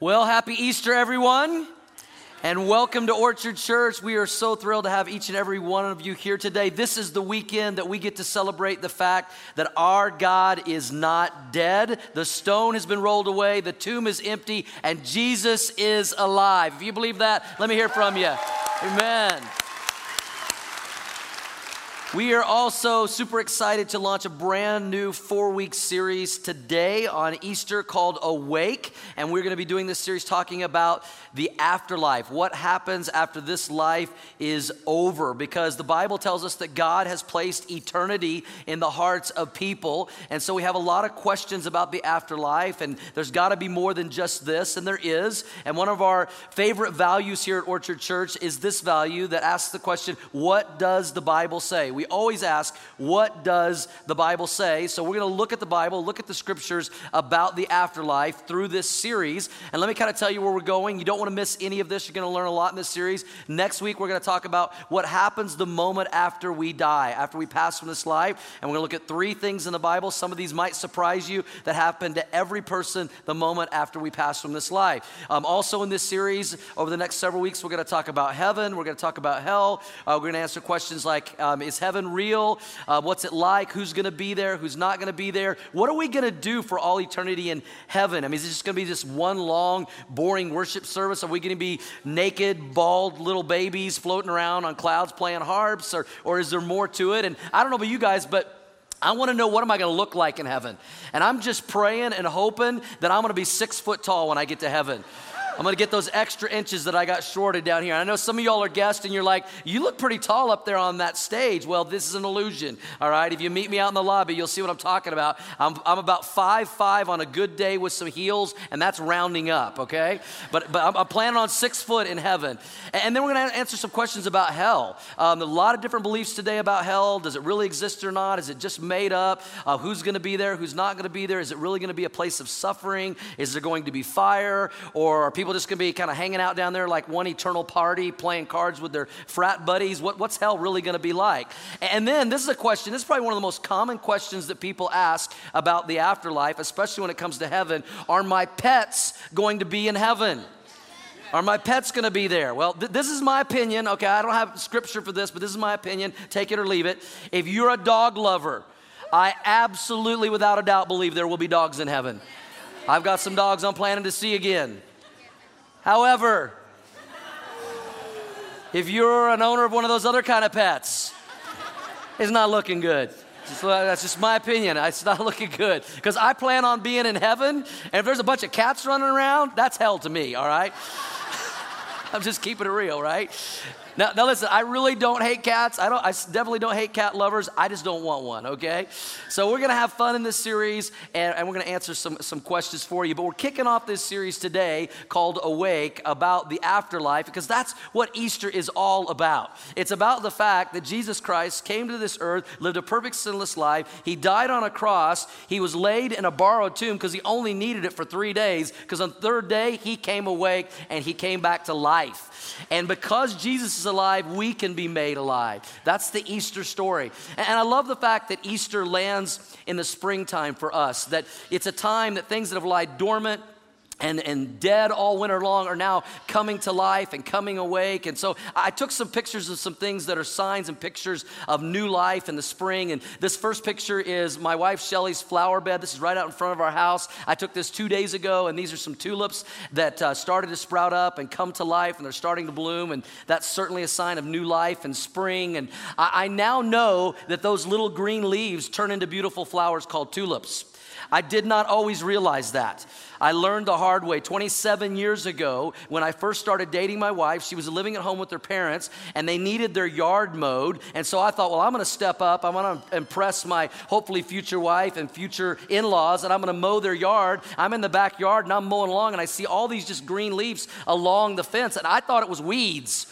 Well, happy Easter, everyone. And welcome to Orchard Church. We are so thrilled to have each and every one of you here today. This is the weekend that we get to celebrate the fact that our God is not dead. The stone has been rolled away, the tomb is empty, and Jesus is alive. If you believe that, let me hear from you. Amen. We are also super excited to launch a brand new four week series today on Easter called Awake. And we're going to be doing this series talking about the afterlife, what happens after this life is over. Because the Bible tells us that God has placed eternity in the hearts of people. And so we have a lot of questions about the afterlife. And there's got to be more than just this, and there is. And one of our favorite values here at Orchard Church is this value that asks the question what does the Bible say? We always ask, what does the Bible say? So we're going to look at the Bible, look at the scriptures about the afterlife through this series. And let me kind of tell you where we're going. You don't want to miss any of this. You're going to learn a lot in this series. Next week, we're going to talk about what happens the moment after we die, after we pass from this life. And we're going to look at three things in the Bible. Some of these might surprise you that happen to every person the moment after we pass from this life. Um, also, in this series, over the next several weeks, we're going to talk about heaven. We're going to talk about hell. Uh, we're going to answer questions like um, Is heaven heaven real? Uh, what's it like? Who's going to be there? Who's not going to be there? What are we going to do for all eternity in heaven? I mean, is it just going to be this one long, boring worship service? Are we going to be naked, bald little babies floating around on clouds playing harps? Or, or is there more to it? And I don't know about you guys, but I want to know what am I going to look like in heaven? And I'm just praying and hoping that I'm going to be six foot tall when I get to heaven. I'm gonna get those extra inches that I got shorted down here. I know some of y'all are guests and you're like, you look pretty tall up there on that stage. Well, this is an illusion, all right? If you meet me out in the lobby, you'll see what I'm talking about. I'm, I'm about five five on a good day with some heels, and that's rounding up, okay? But, but I'm, I'm planning on six foot in heaven. And then we're gonna answer some questions about hell. Um, a lot of different beliefs today about hell. Does it really exist or not? Is it just made up? Uh, who's gonna be there? Who's not gonna be there? Is it really gonna be a place of suffering? Is there going to be fire? Or are people people just going to be kind of hanging out down there like one eternal party, playing cards with their frat buddies? What, what's hell really going to be like? And then this is a question, this is probably one of the most common questions that people ask about the afterlife, especially when it comes to heaven. Are my pets going to be in heaven? Are my pets going to be there? Well, th- this is my opinion. Okay, I don't have scripture for this, but this is my opinion. Take it or leave it. If you're a dog lover, I absolutely, without a doubt, believe there will be dogs in heaven. I've got some dogs I'm planning to see again. However, if you're an owner of one of those other kind of pets, it's not looking good. that's just my opinion. It's not looking good. Because I plan on being in heaven, and if there's a bunch of cats running around, that's hell to me, all right? I'm just keeping it real, right? Now, now listen, I really don't hate cats. I don't. I definitely don't hate cat lovers. I just don't want one. Okay, so we're gonna have fun in this series, and, and we're gonna answer some some questions for you. But we're kicking off this series today called Awake about the afterlife because that's what Easter is all about. It's about the fact that Jesus Christ came to this earth, lived a perfect sinless life. He died on a cross. He was laid in a borrowed tomb because he only needed it for three days. Because on the third day he came awake and he came back to life. And because Jesus is alive, we can be made alive. That's the Easter story. And I love the fact that Easter lands in the springtime for us, that it's a time that things that have lied dormant, and, and dead all winter long are now coming to life and coming awake. And so I took some pictures of some things that are signs and pictures of new life in the spring. And this first picture is my wife Shelly's flower bed. This is right out in front of our house. I took this two days ago, and these are some tulips that uh, started to sprout up and come to life, and they're starting to bloom. And that's certainly a sign of new life and spring. And I, I now know that those little green leaves turn into beautiful flowers called tulips. I did not always realize that. I learned the hard way 27 years ago when I first started dating my wife. She was living at home with her parents and they needed their yard mowed. And so I thought, well, I'm going to step up. I'm going to impress my hopefully future wife and future in laws and I'm going to mow their yard. I'm in the backyard and I'm mowing along and I see all these just green leaves along the fence and I thought it was weeds.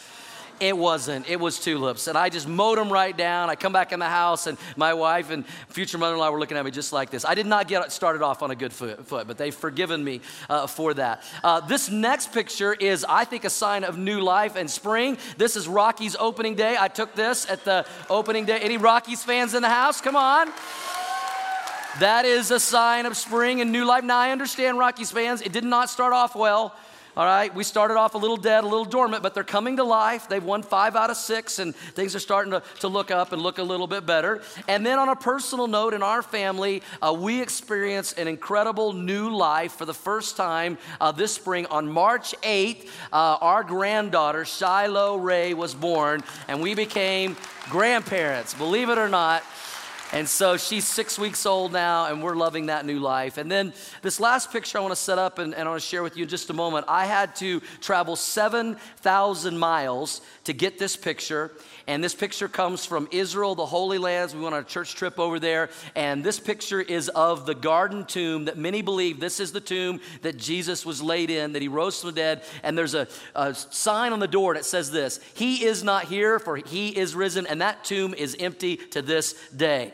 It wasn't. It was tulips. And I just mowed them right down. I come back in the house, and my wife and future mother in law were looking at me just like this. I did not get started off on a good foot, but they've forgiven me uh, for that. Uh, this next picture is, I think, a sign of new life and spring. This is Rockies' opening day. I took this at the opening day. Any Rockies fans in the house? Come on. That is a sign of spring and new life. Now, I understand Rockies fans, it did not start off well. All right, we started off a little dead, a little dormant, but they're coming to life. They've won five out of six, and things are starting to, to look up and look a little bit better. And then, on a personal note, in our family, uh, we experienced an incredible new life for the first time uh, this spring. On March 8th, uh, our granddaughter, Shiloh Ray, was born, and we became grandparents, believe it or not. And so she's six weeks old now, and we're loving that new life. And then this last picture I want to set up and, and I want to share with you in just a moment. I had to travel 7,000 miles to get this picture. And this picture comes from Israel, the Holy Lands. We went on a church trip over there. And this picture is of the garden tomb that many believe this is the tomb that Jesus was laid in, that he rose from the dead. And there's a, a sign on the door that says this He is not here, for he is risen. And that tomb is empty to this day.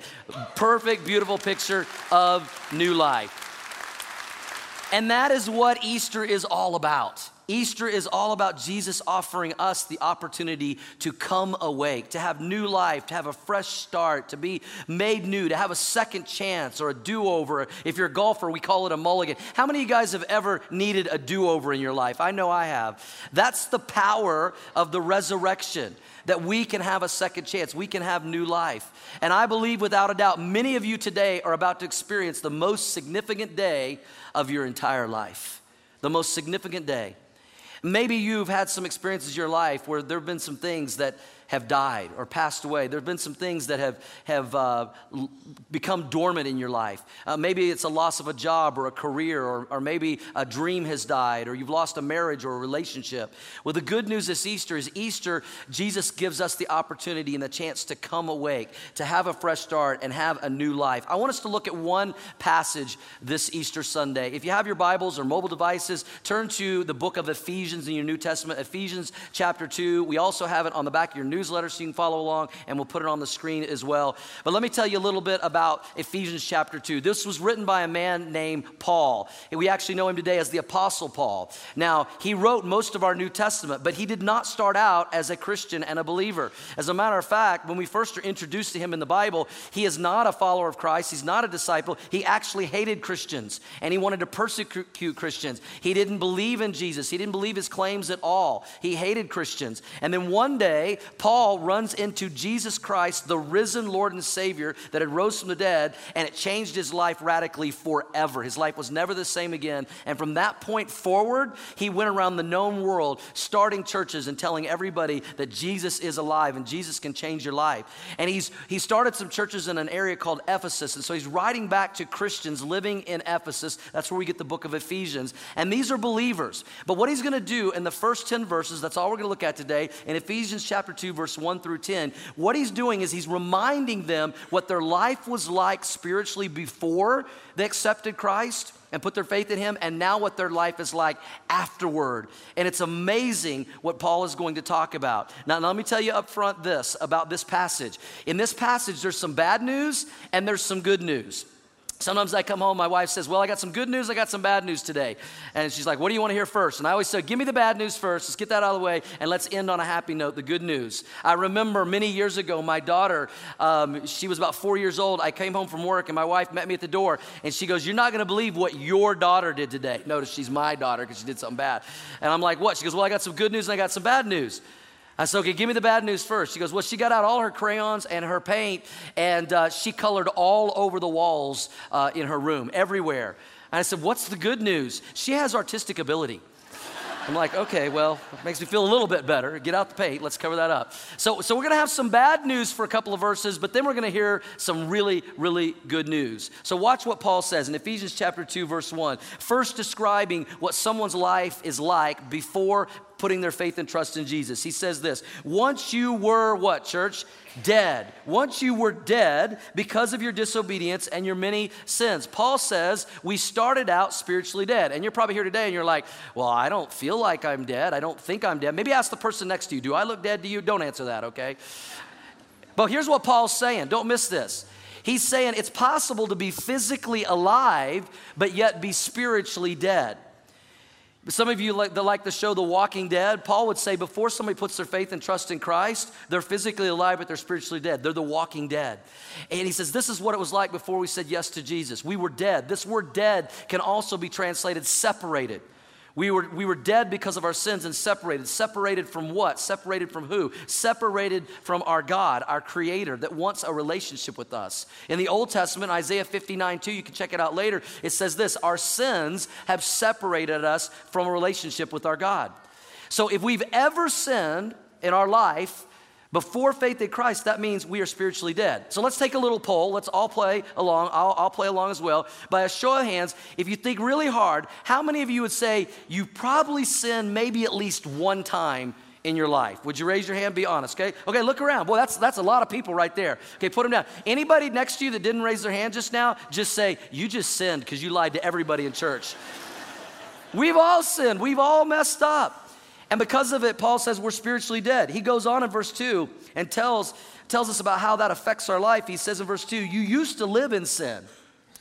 Perfect, beautiful picture of new life. And that is what Easter is all about. Easter is all about Jesus offering us the opportunity to come awake, to have new life, to have a fresh start, to be made new, to have a second chance or a do over. If you're a golfer, we call it a mulligan. How many of you guys have ever needed a do over in your life? I know I have. That's the power of the resurrection that we can have a second chance, we can have new life. And I believe without a doubt, many of you today are about to experience the most significant day of your entire life. The most significant day. Maybe you've had some experiences in your life where there have been some things that have died or passed away. There have been some things that have, have uh, become dormant in your life. Uh, maybe it's a loss of a job or a career, or, or maybe a dream has died, or you've lost a marriage or a relationship. Well, the good news this Easter is Easter, Jesus gives us the opportunity and the chance to come awake, to have a fresh start, and have a new life. I want us to look at one passage this Easter Sunday. If you have your Bibles or mobile devices, turn to the book of Ephesians in your New Testament, Ephesians chapter 2. We also have it on the back of your New newsletter so you can follow along, and we'll put it on the screen as well. But let me tell you a little bit about Ephesians chapter 2. This was written by a man named Paul. We actually know him today as the Apostle Paul. Now, he wrote most of our New Testament, but he did not start out as a Christian and a believer. As a matter of fact, when we first are introduced to him in the Bible, he is not a follower of Christ, he's not a disciple. He actually hated Christians and he wanted to persecute Christians. He didn't believe in Jesus, he didn't believe his claims at all. He hated Christians. And then one day, Paul runs into Jesus Christ, the risen Lord and Savior that had rose from the dead, and it changed his life radically forever. His life was never the same again. And from that point forward, he went around the known world, starting churches and telling everybody that Jesus is alive and Jesus can change your life. And he's he started some churches in an area called Ephesus. And so he's writing back to Christians living in Ephesus. That's where we get the book of Ephesians. And these are believers. But what he's going to do in the first 10 verses, that's all we're going to look at today, in Ephesians chapter 2, verse 1 through 10, what he's doing is he's reminding them what their life was like spiritually before they accepted Christ and put their faith in him, and now what their life is like afterward. And it's amazing what Paul is going to talk about. Now, let me tell you up front this about this passage. In this passage, there's some bad news and there's some good news. Sometimes I come home, my wife says, Well, I got some good news, I got some bad news today. And she's like, What do you want to hear first? And I always say, Give me the bad news first. Let's get that out of the way, and let's end on a happy note, the good news. I remember many years ago, my daughter, um, she was about four years old. I came home from work, and my wife met me at the door, and she goes, You're not going to believe what your daughter did today. Notice she's my daughter because she did something bad. And I'm like, What? She goes, Well, I got some good news, and I got some bad news. I said, okay, give me the bad news first. She goes, well, she got out all her crayons and her paint, and uh, she colored all over the walls uh, in her room, everywhere. And I said, what's the good news? She has artistic ability. I'm like, okay, well, it makes me feel a little bit better. Get out the paint. Let's cover that up. So, so we're to have some bad news for a couple of verses, but then we're to hear some really, really good news. So watch what Paul says in Ephesians chapter 2, verse 1. First describing what someone's life is like before putting their faith and trust in Jesus. He says this Once you were what, church? Dead. Once you were dead because of your disobedience and your many sins. Paul says we started out spiritually dead. And you're probably here today and you're like, well, I don't feel like I'm dead. I don't think I'm dead. Maybe ask the person next to you, do I look dead to you? Don't answer that, okay? But here's what Paul's saying. Don't miss this. He's saying it's possible to be physically alive, but yet be spiritually dead. Some of you like, that like the show The Walking Dead, Paul would say before somebody puts their faith and trust in Christ, they're physically alive, but they're spiritually dead. They're the walking dead. And he says, This is what it was like before we said yes to Jesus. We were dead. This word dead can also be translated separated. We were, we were dead because of our sins and separated. Separated from what? Separated from who? Separated from our God, our Creator, that wants a relationship with us. In the Old Testament, Isaiah 59 2, you can check it out later, it says this Our sins have separated us from a relationship with our God. So if we've ever sinned in our life, before faith in Christ, that means we are spiritually dead. So let's take a little poll. Let's all play along. I'll, I'll, play along as well. By a show of hands, if you think really hard, how many of you would say you probably sinned maybe at least one time in your life? Would you raise your hand? Be honest, okay? Okay, look around. Boy, that's, that's a lot of people right there. Okay, put them down. Anybody next to you that didn't raise their hand just now, just say, You just sinned because you lied to everybody in church. We've all sinned, we've all messed up. And because of it, Paul says we're spiritually dead. He goes on in verse 2 and tells, tells us about how that affects our life. He says in verse 2 You used to live in sin,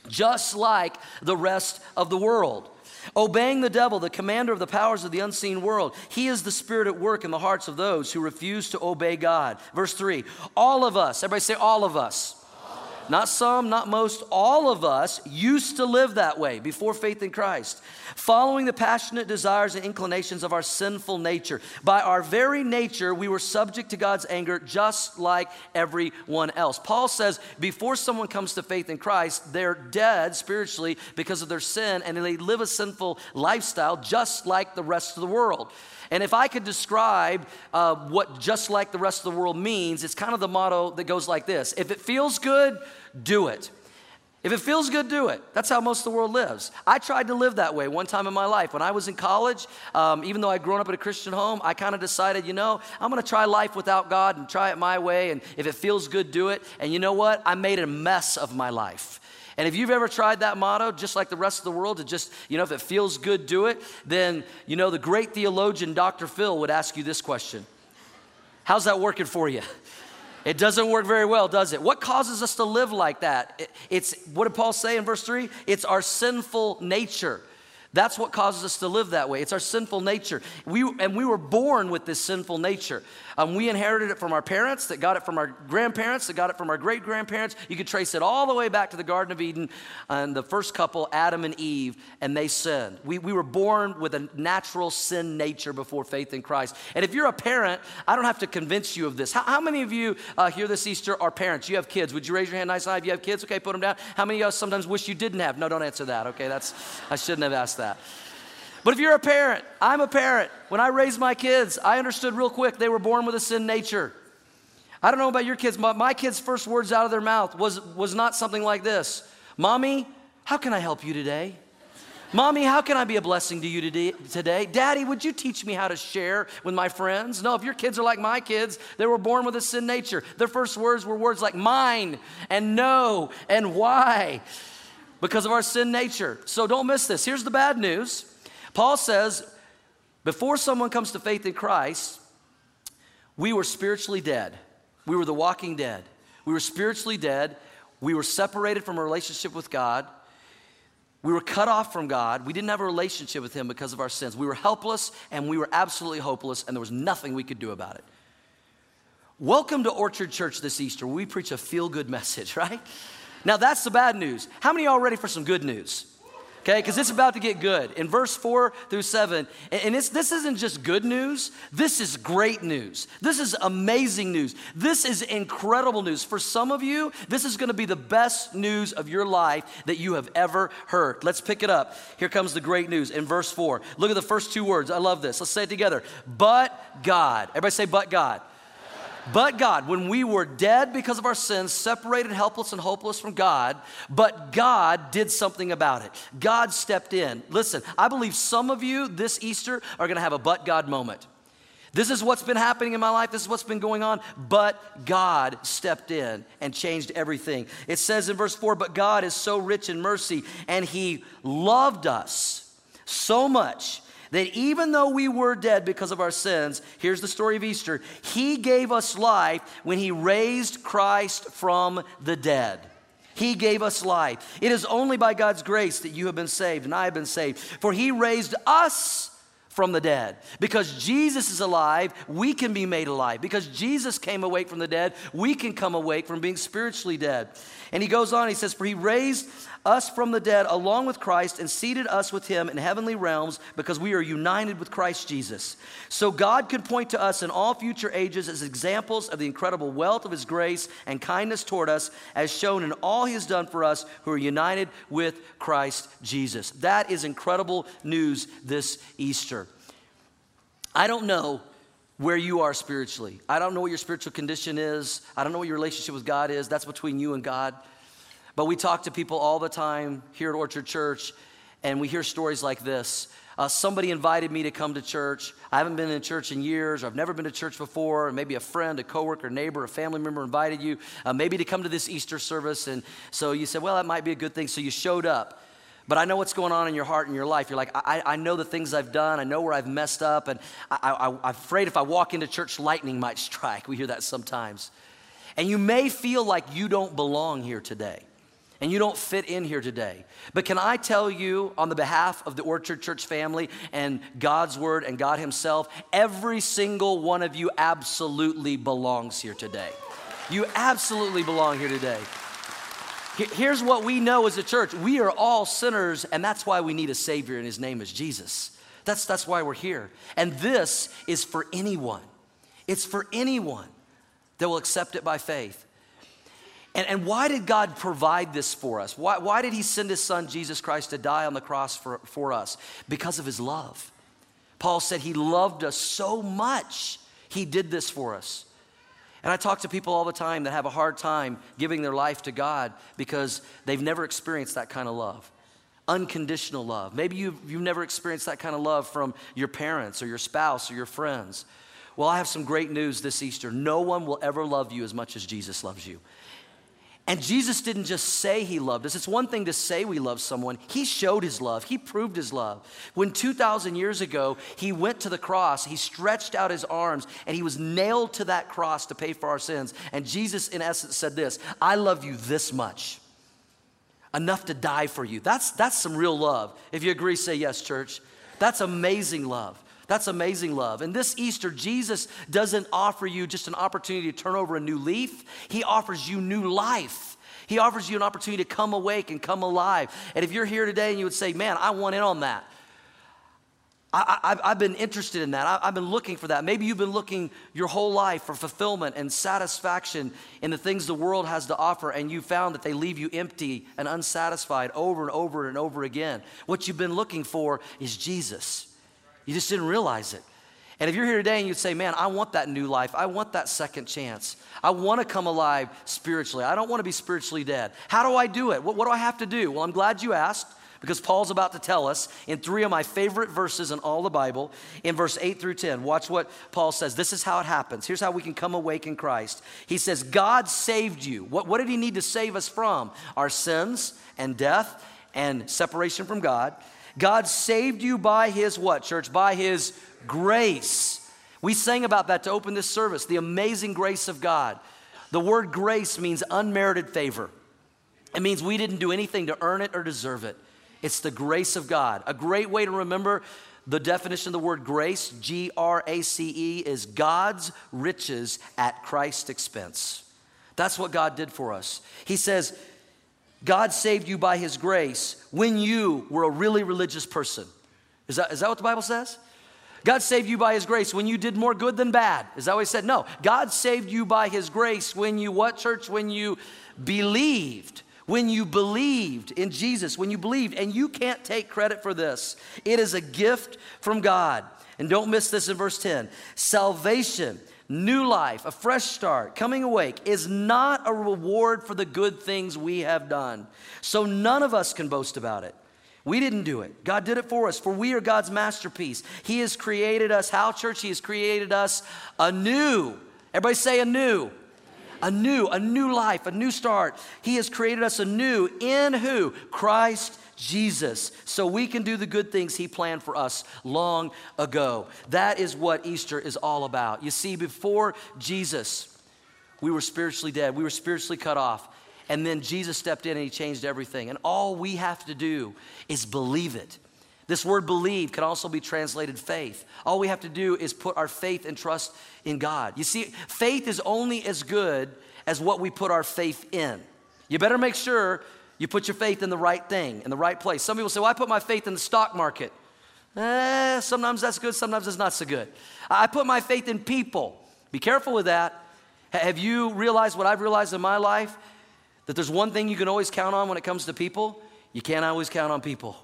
just like the rest of the world. Obeying the devil, the commander of the powers of the unseen world. He is the spirit at work in the hearts of those who refuse to obey God. Verse 3 All of us, everybody say, all of us not some, not most, all of us used to live that way before faith in Christ, following the passionate desires and inclinations of our sinful nature. By our very nature, we were subject to God's anger just like everyone else. Paul says before someone comes to faith in Christ, they're dead spiritually because of their sin and they live a sinful lifestyle just like the rest of the world. And if I could describe uh, what just like the rest of the world means, it's kind of the motto that goes like this If it feels good, do it. If it feels good, do it. That's how most of the world lives. I tried to live that way one time in my life. When I was in college, um, even though I'd grown up in a Christian home, I kind of decided, you know, I'm going to try life without God and try it my way. And if it feels good, do it. And you know what? I made a mess of my life. And if you've ever tried that motto, just like the rest of the world, to just, you know, if it feels good, do it, then, you know, the great theologian Dr. Phil would ask you this question How's that working for you? It doesn't work very well, does it? What causes us to live like that? It's what did Paul say in verse 3? It's our sinful nature. That's what causes us to live that way. It's our sinful nature. We, and we were born with this sinful nature. Um, we inherited it from our parents, that got it from our grandparents, that got it from our great grandparents. You could trace it all the way back to the Garden of Eden and the first couple, Adam and Eve, and they sinned. We, we were born with a natural sin nature before faith in Christ. And if you're a parent, I don't have to convince you of this. How, how many of you uh, here this Easter are parents? You have kids. Would you raise your hand nice and high if you have kids? Okay, put them down. How many of you sometimes wish you didn't have? No, don't answer that. Okay, that's I shouldn't have asked that. But if you're a parent, I'm a parent. When I raised my kids, I understood real quick they were born with a sin nature. I don't know about your kids, but my kids' first words out of their mouth was, was not something like this Mommy, how can I help you today? Mommy, how can I be a blessing to you today? Daddy, would you teach me how to share with my friends? No, if your kids are like my kids, they were born with a sin nature. Their first words were words like mine and no and why because of our sin nature. So don't miss this. Here's the bad news Paul says, before someone comes to faith in Christ, we were spiritually dead. We were the walking dead. We were spiritually dead. We were separated from a relationship with God. We were cut off from God. We didn't have a relationship with Him because of our sins. We were helpless and we were absolutely hopeless, and there was nothing we could do about it. Welcome to Orchard Church this Easter. We preach a feel good message, right? Now, that's the bad news. How many y'all ready for some good news? okay? Because it's about to get good. In verse 4 through 7, and this isn't just good news, this is great news. This is amazing news. This is incredible news. For some of you, this is going to be the best news of your life that you have ever heard. Let's pick it up. Here comes the great news in verse 4. Look at the first two words. I love this. Let's say it together. But God. Everybody say, but God. But God, when we were dead because of our sins, separated, helpless, and hopeless from God, but God did something about it. God stepped in. Listen, I believe some of you this Easter are going to have a but God moment. This is what's been happening in my life. This is what's been going on. But God stepped in and changed everything. It says in verse 4 But God is so rich in mercy, and He loved us so much that even though we were dead because of our sins, here's the story of Easter, He gave us life when He raised Christ from the dead. He gave us life. It is only by God's grace that you have been saved and I have been saved. For He raised us from the dead. Because Jesus is alive, we can be made alive. Because Jesus came awake from the dead, we can come awake from being spiritually dead. And he goes on, he says, For he raised us from the dead along with Christ and seated us with him in heavenly realms because we are united with Christ Jesus. So God could point to us in all future ages as examples of the incredible wealth of his grace and kindness toward us, as shown in all he has done for us who are united with Christ Jesus. That is incredible news this Easter. I don't know where you are spiritually. I don't know what your spiritual condition is. I don't know what your relationship with God is. That's between you and God. But we talk to people all the time here at Orchard Church, and we hear stories like this. Uh, somebody invited me to come to church. I haven't been in church in years, or I've never been to church before. And maybe a friend, a coworker, neighbor, a family member invited you, uh, maybe to come to this Easter service. And so you said, well, that might be a good thing. So you showed up. But I know what's going on in your heart and your life. You're like, I, I know the things I've done. I know where I've messed up. And I, I, I'm afraid if I walk into church, lightning might strike. We hear that sometimes. And you may feel like you don't belong here today and you don't fit in here today. But can I tell you, on the behalf of the Orchard Church family and God's Word and God Himself, every single one of you absolutely belongs here today. You absolutely belong here today. Here's what we know as a church we are all sinners, and that's why we need a Savior, and His name is Jesus. That's, that's why we're here. And this is for anyone. It's for anyone that will accept it by faith. And, and why did God provide this for us? Why, why did He send His Son, Jesus Christ, to die on the cross for, for us? Because of His love. Paul said He loved us so much, He did this for us. And I talk to people all the time that have a hard time giving their life to God because they've never experienced that kind of love. Unconditional love. Maybe you've, you've never experienced that kind of love from your parents or your spouse or your friends. Well, I have some great news this Easter. No one will ever love you as much as Jesus loves you. And Jesus didn't just say he loved us. It's one thing to say we love someone. He showed his love. He proved his love. When 2,000 years ago, he went to the cross, he stretched out his arms, and he was nailed to that cross to pay for our sins. And Jesus, in essence, said this I love you this much, enough to die for you. That's, that's some real love. If you agree, say yes, church. That's amazing love. That's amazing love. And this Easter, Jesus doesn't offer you just an opportunity to turn over a new leaf, He offers you new life. He offers you an opportunity to come awake and come alive. And if you're here today and you would say, Man, I want in on that. I, have been interested in that. I, I've been looking for that. Maybe you've been looking your whole life for fulfillment and satisfaction in the things the world has to offer, and you found that they leave you empty and unsatisfied over and over and over again. What you've been looking for is Jesus. You just didn't realize it. And if you're here today and you'd say, Man, I want that new life, I want that second chance, I want to come alive spiritually, I don't want to be spiritually dead. How do I do it? What, what do I have to do? Well, I'm glad you asked because Paul's about to tell us in three of my favorite verses in all the Bible, in verse 8 through 10. Watch what Paul says. This is how it happens. Here's how we can come awake in Christ. He says, God saved you. What, what did he need to save us from? Our sins and death and separation from God. God saved you by his what, church? By his grace. We sang about that to open this service, the amazing grace of God. The word grace means unmerited favor. It means we didn't do anything to earn it or deserve it. It's the grace of God. A great way to remember the definition of the word grace, G R A C E, is God's riches at Christ's expense. That's what God did for us. He says, God saved you by his grace when you were a really religious person. Is that, is that what the Bible says? God saved you by his grace when you did more good than bad. Is that what he said? No. God saved you by his grace when you, what, church? When you believed. When you believed in Jesus, when you believed, and you can't take credit for this. It is a gift from God. And don't miss this in verse 10. Salvation new life, a fresh start, coming awake is not a reward for the good things we have done. So none of us can boast about it. We didn't do it. God did it for us, for we are God's masterpiece. He has created us, how, church? He has created us anew. Everybody say anew. A new, a new life, a new start. He has created us anew in who? Christ Jesus, so we can do the good things He planned for us long ago. That is what Easter is all about. You see, before Jesus, we were spiritually dead, we were spiritually cut off. And then Jesus stepped in and he changed everything. And all we have to do is believe it. This word believe can also be translated faith. All we have to do is put our faith and trust in God. You see, faith is only as good as what we put our faith in. You better make sure you put your faith in the right thing, in the right place. Some people say, Well, I put my faith in the stock market. Eh, sometimes that's good, sometimes it's not so good. I put my faith in people. Be careful with that. Have you realized what I've realized in my life? That there's one thing you can always count on when it comes to people. You can't always count on people.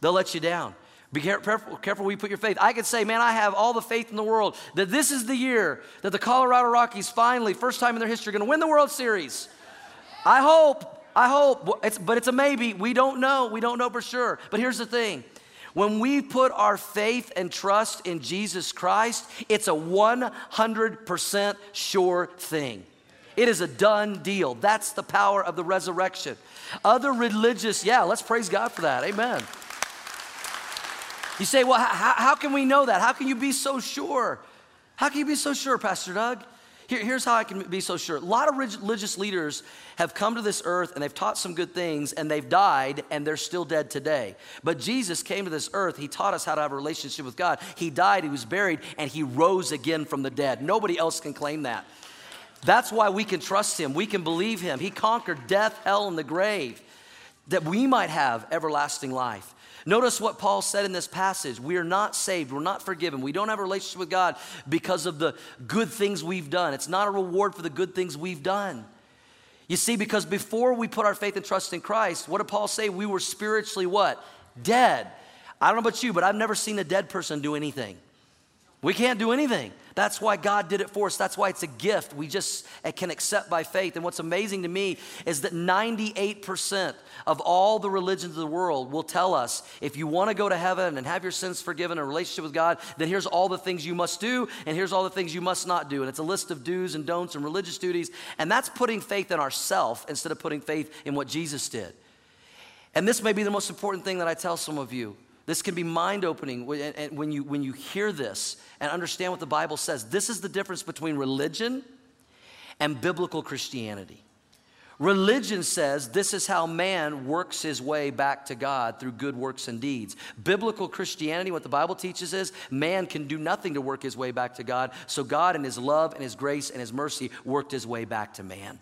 They'll let you down. Be careful, careful where you put your faith. I could say, man, I have all the faith in the world that this is the year that the Colorado Rockies finally, first time in their history, are going to win the World Series. I hope, I hope, it's, but it's a maybe. We don't know. We don't know for sure. But here's the thing when we put our faith and trust in Jesus Christ, it's a 100% sure thing. It is a done deal. That's the power of the resurrection. Other religious, yeah, let's praise God for that. Amen. You say, well, how, how can we know that? How can you be so sure? How can you be so sure, Pastor Doug? Here, here's how I can be so sure. A lot of religious leaders have come to this earth and they've taught some good things and they've died and they're still dead today. But Jesus came to this earth. He taught us how to have a relationship with God. He died, he was buried, and he rose again from the dead. Nobody else can claim that. That's why we can trust him. We can believe him. He conquered death, hell, and the grave that we might have everlasting life. Notice what Paul said in this passage. We are not saved. We're not forgiven. We don't have a relationship with God because of the good things we've done. It's not a reward for the good things we've done. You see, because before we put our faith and trust in Christ, what did Paul say? We were spiritually what? Dead. I don't know about you, but I've never seen a dead person do anything. We can't do anything. That's why God did it for us. That's why it's a gift we just can accept by faith. And what's amazing to me is that 98% of all the religions of the world will tell us if you want to go to heaven and have your sins forgiven, a relationship with God, then here's all the things you must do, and here's all the things you must not do. And it's a list of do's and don'ts and religious duties. And that's putting faith in ourself instead of putting faith in what Jesus did. And this may be the most important thing that I tell some of you. This can be mind opening when you, when you hear this and understand what the Bible says. This is the difference between religion and biblical Christianity. Religion says this is how man works his way back to God through good works and deeds. Biblical Christianity, what the Bible teaches is man can do nothing to work his way back to God. So God, in his love and his grace and his mercy, worked his way back to man.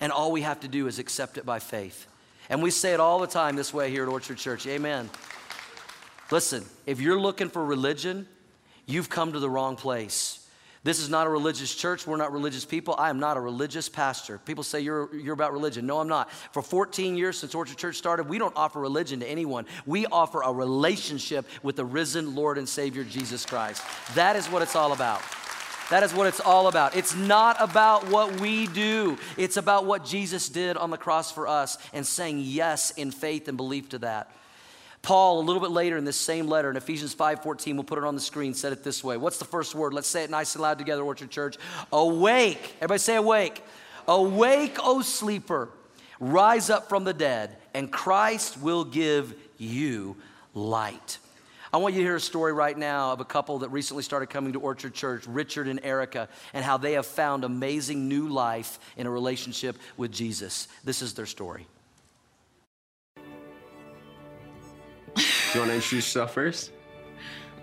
And all we have to do is accept it by faith. And we say it all the time this way here at Orchard Church. Amen. Listen, if you're looking for religion, you've come to the wrong place. This is not a religious church. We're not religious people. I am not a religious pastor. People say you're, you're about religion. No, I'm not. For 14 years since Orchard Church started, we don't offer religion to anyone. We offer a relationship with the risen Lord and Savior Jesus Christ. That is what it's all about. That is what it's all about. It's not about what we do, it's about what Jesus did on the cross for us and saying yes in faith and belief to that. Paul, a little bit later in this same letter, in Ephesians 5:14, we'll put it on the screen, said it this way. What's the first word? Let's say it nice and loud together, Orchard Church. Awake. Everybody say awake. Awake, O sleeper. Rise up from the dead, and Christ will give you light. I want you to hear a story right now of a couple that recently started coming to Orchard Church, Richard and Erica, and how they have found amazing new life in a relationship with Jesus. This is their story. You want to introduce yourself first?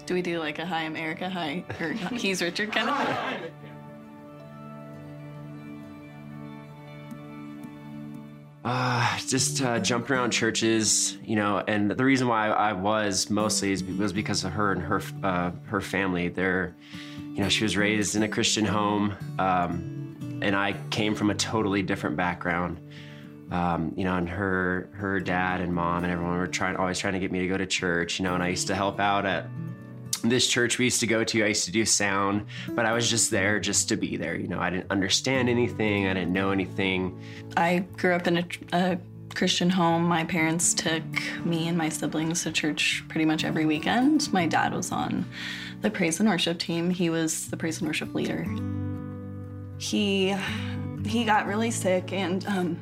Do we do like a hi, I'm Erica, hi, or he's Richard kind of? Uh, just uh, jumping around churches, you know, and the reason why I was mostly is was because of her and her uh, her family. They're, you know, she was raised in a Christian home, um, and I came from a totally different background um, you know, and her her dad and mom and everyone were trying always trying to get me to go to church, you know, and I used to help out at this church we used to go to. I used to do sound, but I was just there just to be there. You know, I didn't understand anything. I didn't know anything. I grew up in a, a Christian home. My parents took me and my siblings to church pretty much every weekend. My dad was on the praise and worship team. He was the praise and worship leader. He he got really sick and um,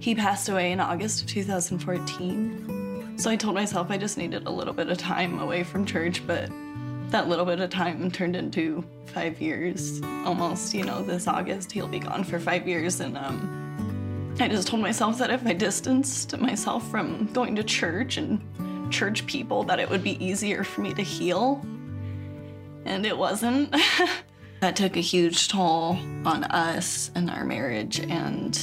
he passed away in August of 2014. So I told myself I just needed a little bit of time away from church, but that little bit of time turned into five years almost. You know, this August he'll be gone for five years. And um, I just told myself that if I distanced myself from going to church and church people, that it would be easier for me to heal. And it wasn't. that took a huge toll on us and our marriage. And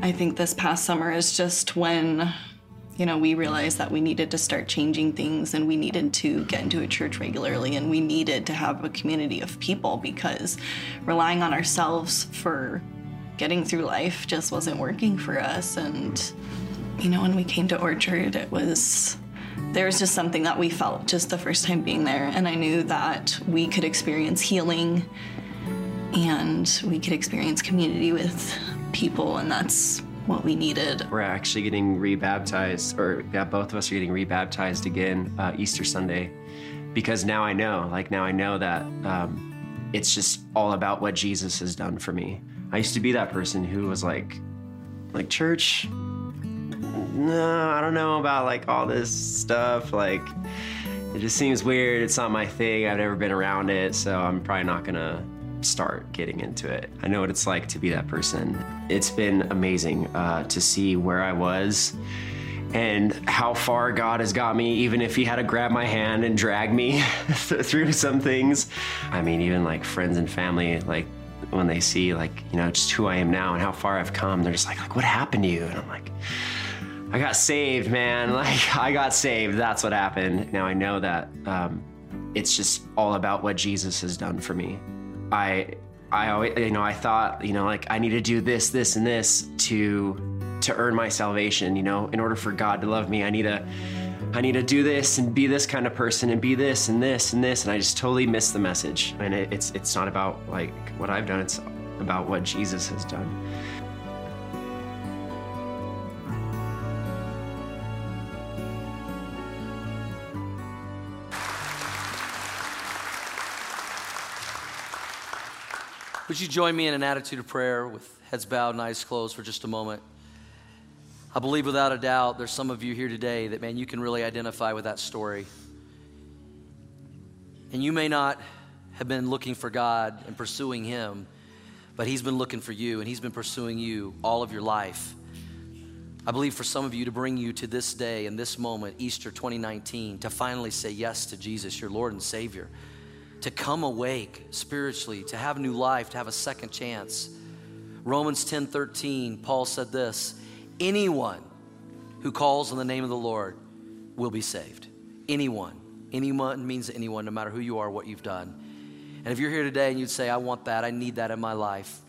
I think this past summer is just when you know, we realized that we needed to start changing things and we needed to get into a church regularly and we needed to have a community of people because relying on ourselves for getting through life just wasn't working for us. And, you know, when we came to Orchard, it was. There was just something that we felt just the first time being there, and I knew that we could experience healing and we could experience community with people, and that's what we needed. We're actually getting rebaptized, or yeah, both of us are getting rebaptized again uh, Easter Sunday, because now I know, like now I know that um, it's just all about what Jesus has done for me. I used to be that person who was like, like church. No, I don't know about like all this stuff. Like, it just seems weird. It's not my thing. I've never been around it, so I'm probably not gonna start getting into it. I know what it's like to be that person. It's been amazing uh, to see where I was and how far God has got me, even if He had to grab my hand and drag me through some things. I mean, even like friends and family, like when they see like you know just who I am now and how far I've come, they're just like, like what happened to you? And I'm like. I got saved, man. Like, I got saved. That's what happened. Now I know that um, it's just all about what Jesus has done for me. I I always you know I thought you know like I need to do this this and this to to earn my salvation you know in order for God to love me I need to I need to do this and be this kind of person and be this and this and this and I just totally missed the message and it, it's it's not about like what I've done it's about what Jesus has done. Would you join me in an attitude of prayer with heads bowed and eyes closed for just a moment? I believe without a doubt there's some of you here today that, man, you can really identify with that story. And you may not have been looking for God and pursuing Him, but He's been looking for you and He's been pursuing you all of your life. I believe for some of you to bring you to this day and this moment, Easter 2019, to finally say yes to Jesus, your Lord and Savior to come awake spiritually, to have new life, to have a second chance. Romans 10 13, Paul said this anyone who calls on the name of the Lord will be saved. Anyone. Anyone means anyone, no matter who you are, what you've done. And if you're here today and you'd say, I want that, I need that in my life,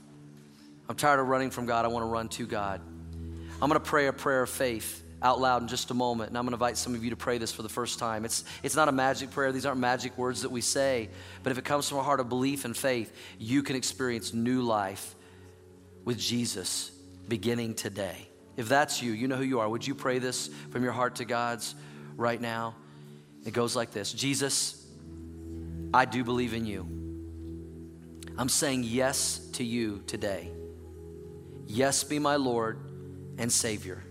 I'm tired of running from God, I want to run to God. I'm going to pray a prayer of faith out loud in just a moment. And I'm going to invite some of you to pray this for the first time. It's, it's not a magic prayer, these aren't magic words that we say. But if it comes from a heart of belief and faith, you can experience new life with Jesus beginning today. If that's you, you know who you are. Would you pray this from your heart to God's right now? It goes like this Jesus, I do believe in you. I'm saying yes to you today. Yes, be my Lord and Savior.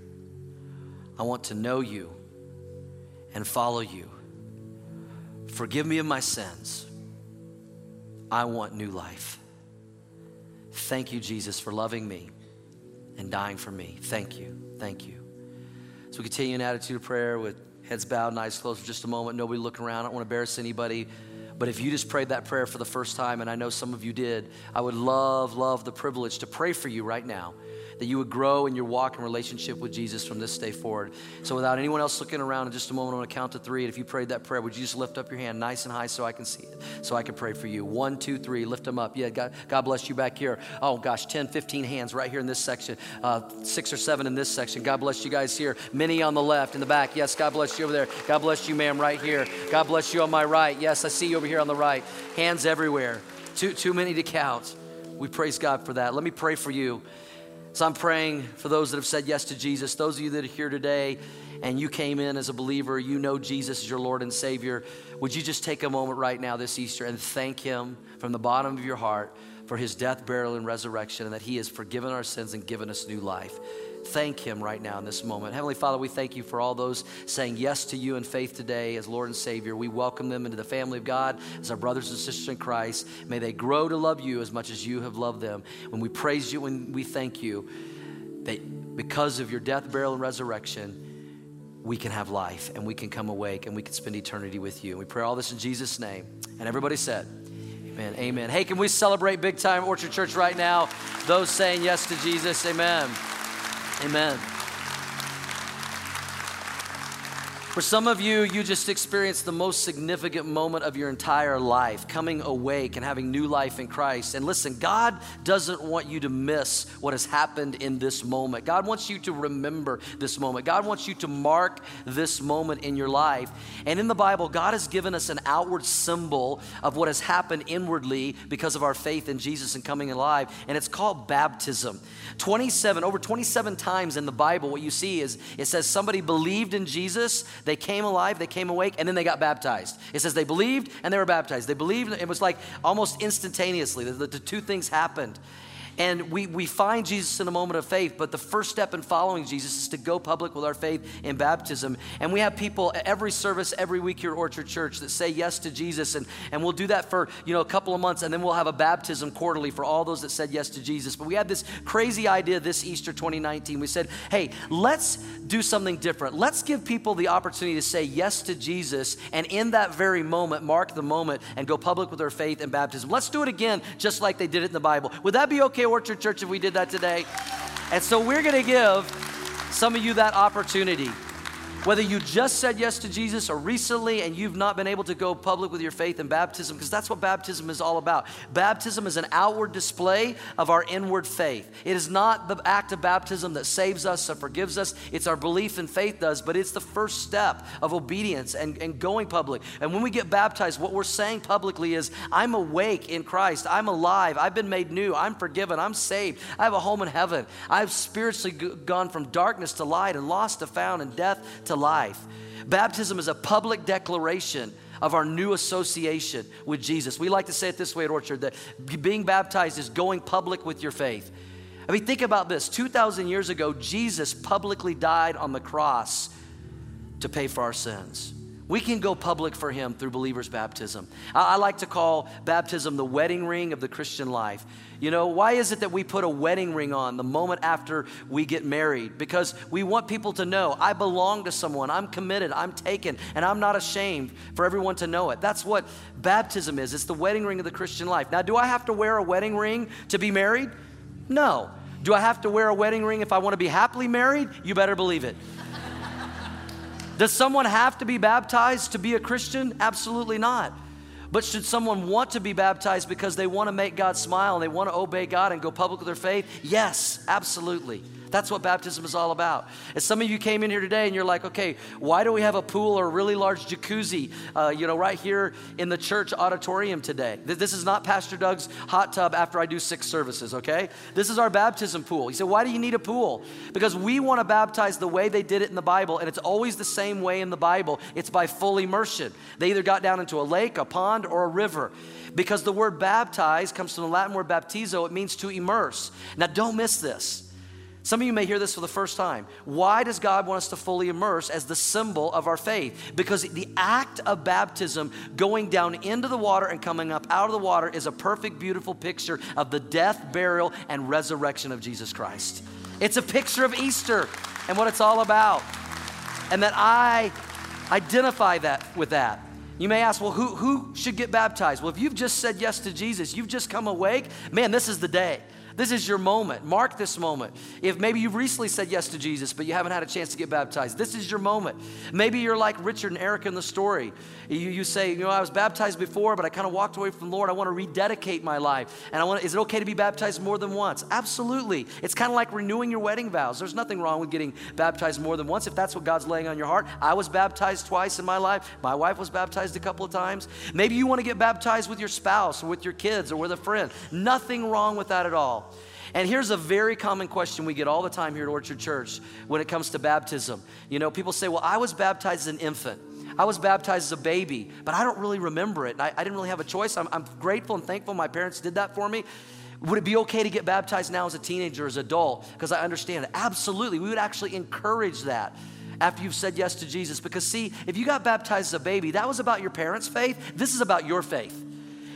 I want to know you and follow you. Forgive me of my sins. I want new life. Thank you, Jesus, for loving me and dying for me. Thank you. Thank you. So we continue in attitude of prayer with heads bowed and eyes closed for just a moment. Nobody looking around. I don't want to embarrass anybody. But if you just prayed that prayer for the first time, and I know some of you did, I would love, love the privilege to pray for you right now that you would grow in your walk and relationship with Jesus from this day forward. So, without anyone else looking around in just a moment, going to count to three. And if you prayed that prayer, would you just lift up your hand nice and high so I can see it, so I can pray for you? One, two, three, lift them up. Yeah, God, God bless you back here. Oh, gosh, 10, 15 hands right here in this section, uh, six or seven in this section. God bless you guys here. Many on the left, in the back. Yes, God bless you over there. God bless you, ma'am, right here. God bless you on my right. Yes, I see you over here on the right. Hands everywhere. Too, too many to count. We praise God for that. Let me pray for you. So I'm praying for those that have said yes to Jesus, those of you that are here today and you came in as a believer, you know Jesus is your Lord and Savior. Would you just take a moment right now this Easter and thank Him from the bottom of your heart for His death, burial, and resurrection, and that He has forgiven our sins and given us new life? Thank Him right now in this moment. Heavenly Father, we thank you for all those saying yes to you in faith today as Lord and Savior. We welcome them into the family of God as our brothers and sisters in Christ. May they grow to love you as much as you have loved them. When we praise you, when we thank you, that because of your death, burial, and resurrection, we can have life and we can come awake and we can spend eternity with you. And we pray all this in Jesus' name. And everybody said, Amen. Amen. Hey, can we celebrate big time Orchard Church right now? Those saying yes to Jesus. Amen. Amen. For some of you, you just experienced the most significant moment of your entire life, coming awake and having new life in Christ. And listen, God doesn't want you to miss what has happened in this moment. God wants you to remember this moment. God wants you to mark this moment in your life. And in the Bible, God has given us an outward symbol of what has happened inwardly because of our faith in Jesus and coming alive, and it's called baptism. 27, over 27 times in the Bible, what you see is it says somebody believed in Jesus they came alive, they came awake, and then they got baptized. It says they believed and they were baptized. They believed, it was like almost instantaneously. The, the, the two things happened. And we, we find Jesus in a moment of faith, but the first step in following Jesus is to go public with our faith in baptism. And we have people at every service, every week here at Orchard Church that say yes to Jesus. And, and we'll do that for, you know, a couple of months, and then we'll have a baptism quarterly for all those that said yes to Jesus. But we had this crazy idea this Easter 2019. We said, hey, let's do something different. Let's give people the opportunity to say yes to Jesus, and in that very moment, mark the moment and go public with their faith and baptism. Let's do it again, just like they did it in the Bible. Would that be okay? Orchard Church if we did that today? And so we're going to give some of you that opportunity. Whether you just said yes to Jesus or recently and you've not been able to go public with your faith in baptism, because that's what baptism is all about. Baptism is an outward display of our inward faith. It is not the act of baptism that saves us or forgives us, it's our belief and faith does, but it's the first step of obedience and, and going public. And when we get baptized, what we're saying publicly is, I'm awake in Christ, I'm alive, I've been made new, I'm forgiven, I'm saved, I have a home in heaven, I've spiritually gone from darkness to light and lost to found and death to life. Baptism is a public declaration of our new association with Jesus. We like to say it this way at Orchard that being baptized is going public with your faith. I mean, think about this 2,000 years ago, Jesus publicly died on the cross to pay for our sins. We can go public for him through believers' baptism. I, I, like to call baptism the wedding ring of the Christian life. You know, why is it that we put a wedding ring on the moment after we get married? Because we want people to know I belong to someone, I'm committed, I'm taken, and I'm not ashamed for everyone to know it. That's what baptism is. It's the wedding ring of the Christian life. Now, do I have to wear a wedding ring to be married? No. Do I have to wear a wedding ring if I want to be happily married? You better believe it. Does someone have to be baptized to be a Christian? Absolutely not. But should someone want to be baptized because they want to make God smile and they want to obey God and go public with their faith? Yes, absolutely. That's what baptism is all about. And some of you came in here today and you're like, okay, why do we have a pool or a really large jacuzzi, uh, you know, right here in the church auditorium today? This is not Pastor Doug's hot tub after I do six services, okay? This is our baptism pool. You say, why do you need a pool? Because we want to baptize the way they did it in the Bible, and it's always the same way in the Bible. It's by full immersion. They either got down into a lake, a pond, or a river. Because the word baptize comes from the Latin word baptizo, it means to immerse. Now, don't miss this. Some of you may hear this for the first time. Why does God want us to fully immerse as the symbol of our faith? Because the act of baptism, going down into the water and coming up out of the water, is a perfect, beautiful picture of the death, burial, and resurrection of Jesus Christ. It's a picture of Easter and what it's all about. And that I identify that with that. You may ask, well, who, who should get baptized? Well, if you've just said yes to Jesus, you've just come awake, man, this is the day. This is your moment. Mark this moment. If maybe you've recently said yes to Jesus, but you haven't had a chance to get baptized, this is your moment. Maybe you're like Richard and Erica in the story. You, you say, you know, I was baptized before, but I kind of walked away from the Lord. I want to rededicate my life. And I want is it okay to be baptized more than once? Absolutely. It's kind of like renewing your wedding vows. There's nothing wrong with getting baptized more than once if that's what God's laying on your heart. I was baptized twice in my life. My wife was baptized a couple of times. Maybe you want to get baptized with your spouse or with your kids or with a friend. Nothing wrong with that at all. And here's a very common question we get all the time here at Orchard Church when it comes to baptism. You know, people say, Well, I was baptized as an infant. I was baptized as a baby, but I don't really remember it. I, I didn't really have a choice. I'm, I'm grateful and thankful my parents did that for me. Would it be okay to get baptized now as a teenager, as an adult? Because I understand it. Absolutely. We would actually encourage that after you've said yes to Jesus. Because, see, if you got baptized as a baby, that was about your parents' faith. This is about your faith.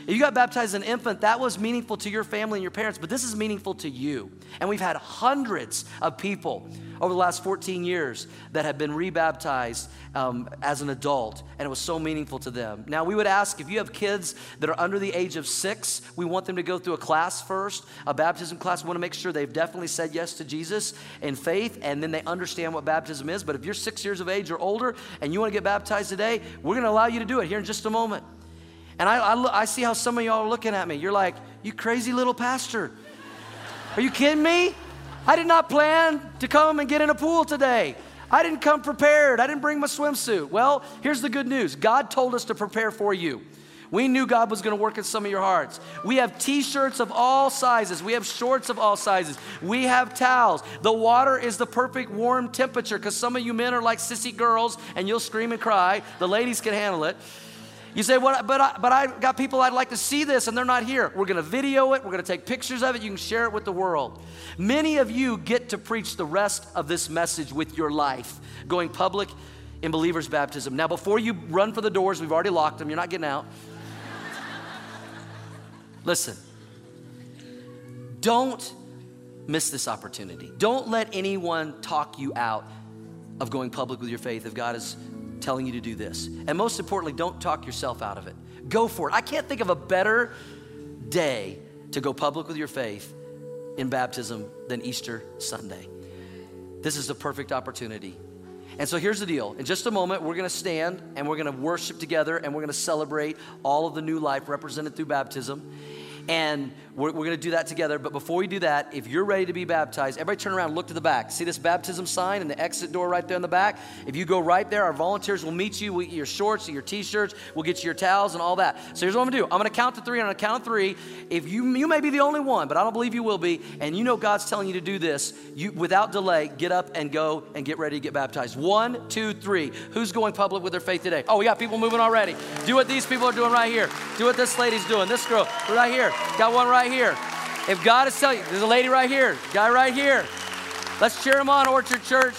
If you got baptized as an infant, that was meaningful to your family and your parents, but this is meaningful to you. And we've had hundreds of people over the last 14 years that have been rebaptized um, as an adult, and it was so meaningful to them. Now, we would ask if you have kids that are under the age of six, we want them to go through a class first, a baptism class. We want to make sure they've definitely said yes to Jesus in faith, and then they understand what baptism is. But if you're six years of age or older and you want to get baptized today, we're going to allow you to do it here in just a moment. And I, I, I see how some of y'all are looking at me. You're like, you crazy little pastor. Are you kidding me? I did not plan to come and get in a pool today. I didn't come prepared. I didn't bring my swimsuit. Well, here's the good news God told us to prepare for you. We knew God was going to work in some of your hearts. We have t shirts of all sizes. We have shorts of all sizes. We have towels. The water is the perfect warm temperature because some of you men are like sissy girls and you'll scream and cry. The ladies can handle it. You say, well, but I, but I've got people I'd like to see this and they're not here. We're going to video it. We're going to take pictures of it. You can share it with the world. Many of you get to preach the rest of this message with your life, going public in believer's baptism. Now, before you run for the doors, we've already locked them. You're not getting out. Listen, don't miss this opportunity. Don't let anyone talk you out of going public with your faith if God is telling you to do this. And most importantly, don't talk yourself out of it. Go for it. I can't think of a better day to go public with your faith in baptism than Easter Sunday. This is the perfect opportunity. And so here's the deal. In just a moment, we're going to stand and we're going to worship together and we're going to celebrate all of the new life represented through baptism. And we're, we're going to do that together. But before we do that, if you're ready to be baptized, everybody turn around look to the back. See this baptism sign and the exit door right there in the back? If you go right there, our volunteers will meet you with your shorts your t shirts. We'll get you your towels and all that. So here's what I'm going to do I'm going to count to three. Going to count to three. If you, you may be the only one, but I don't believe you will be, and you know God's telling you to do this, you without delay, get up and go and get ready to get baptized. One, two, three. Who's going public with their faith today? Oh, we got people moving already. Do what these people are doing right here. Do what this lady's doing. This girl right here. Got one right here. If God is telling you, there's a lady right here, guy right here. Let's cheer him on, Orchard Church.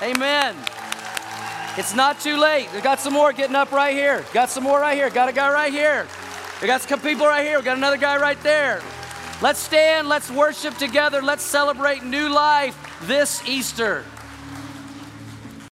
Amen. It's not too late. We got some more getting up right here. Got some more right here. Got a guy right here. We got some people right here. We got another guy right there. Let's stand. Let's worship together. Let's celebrate new life this Easter.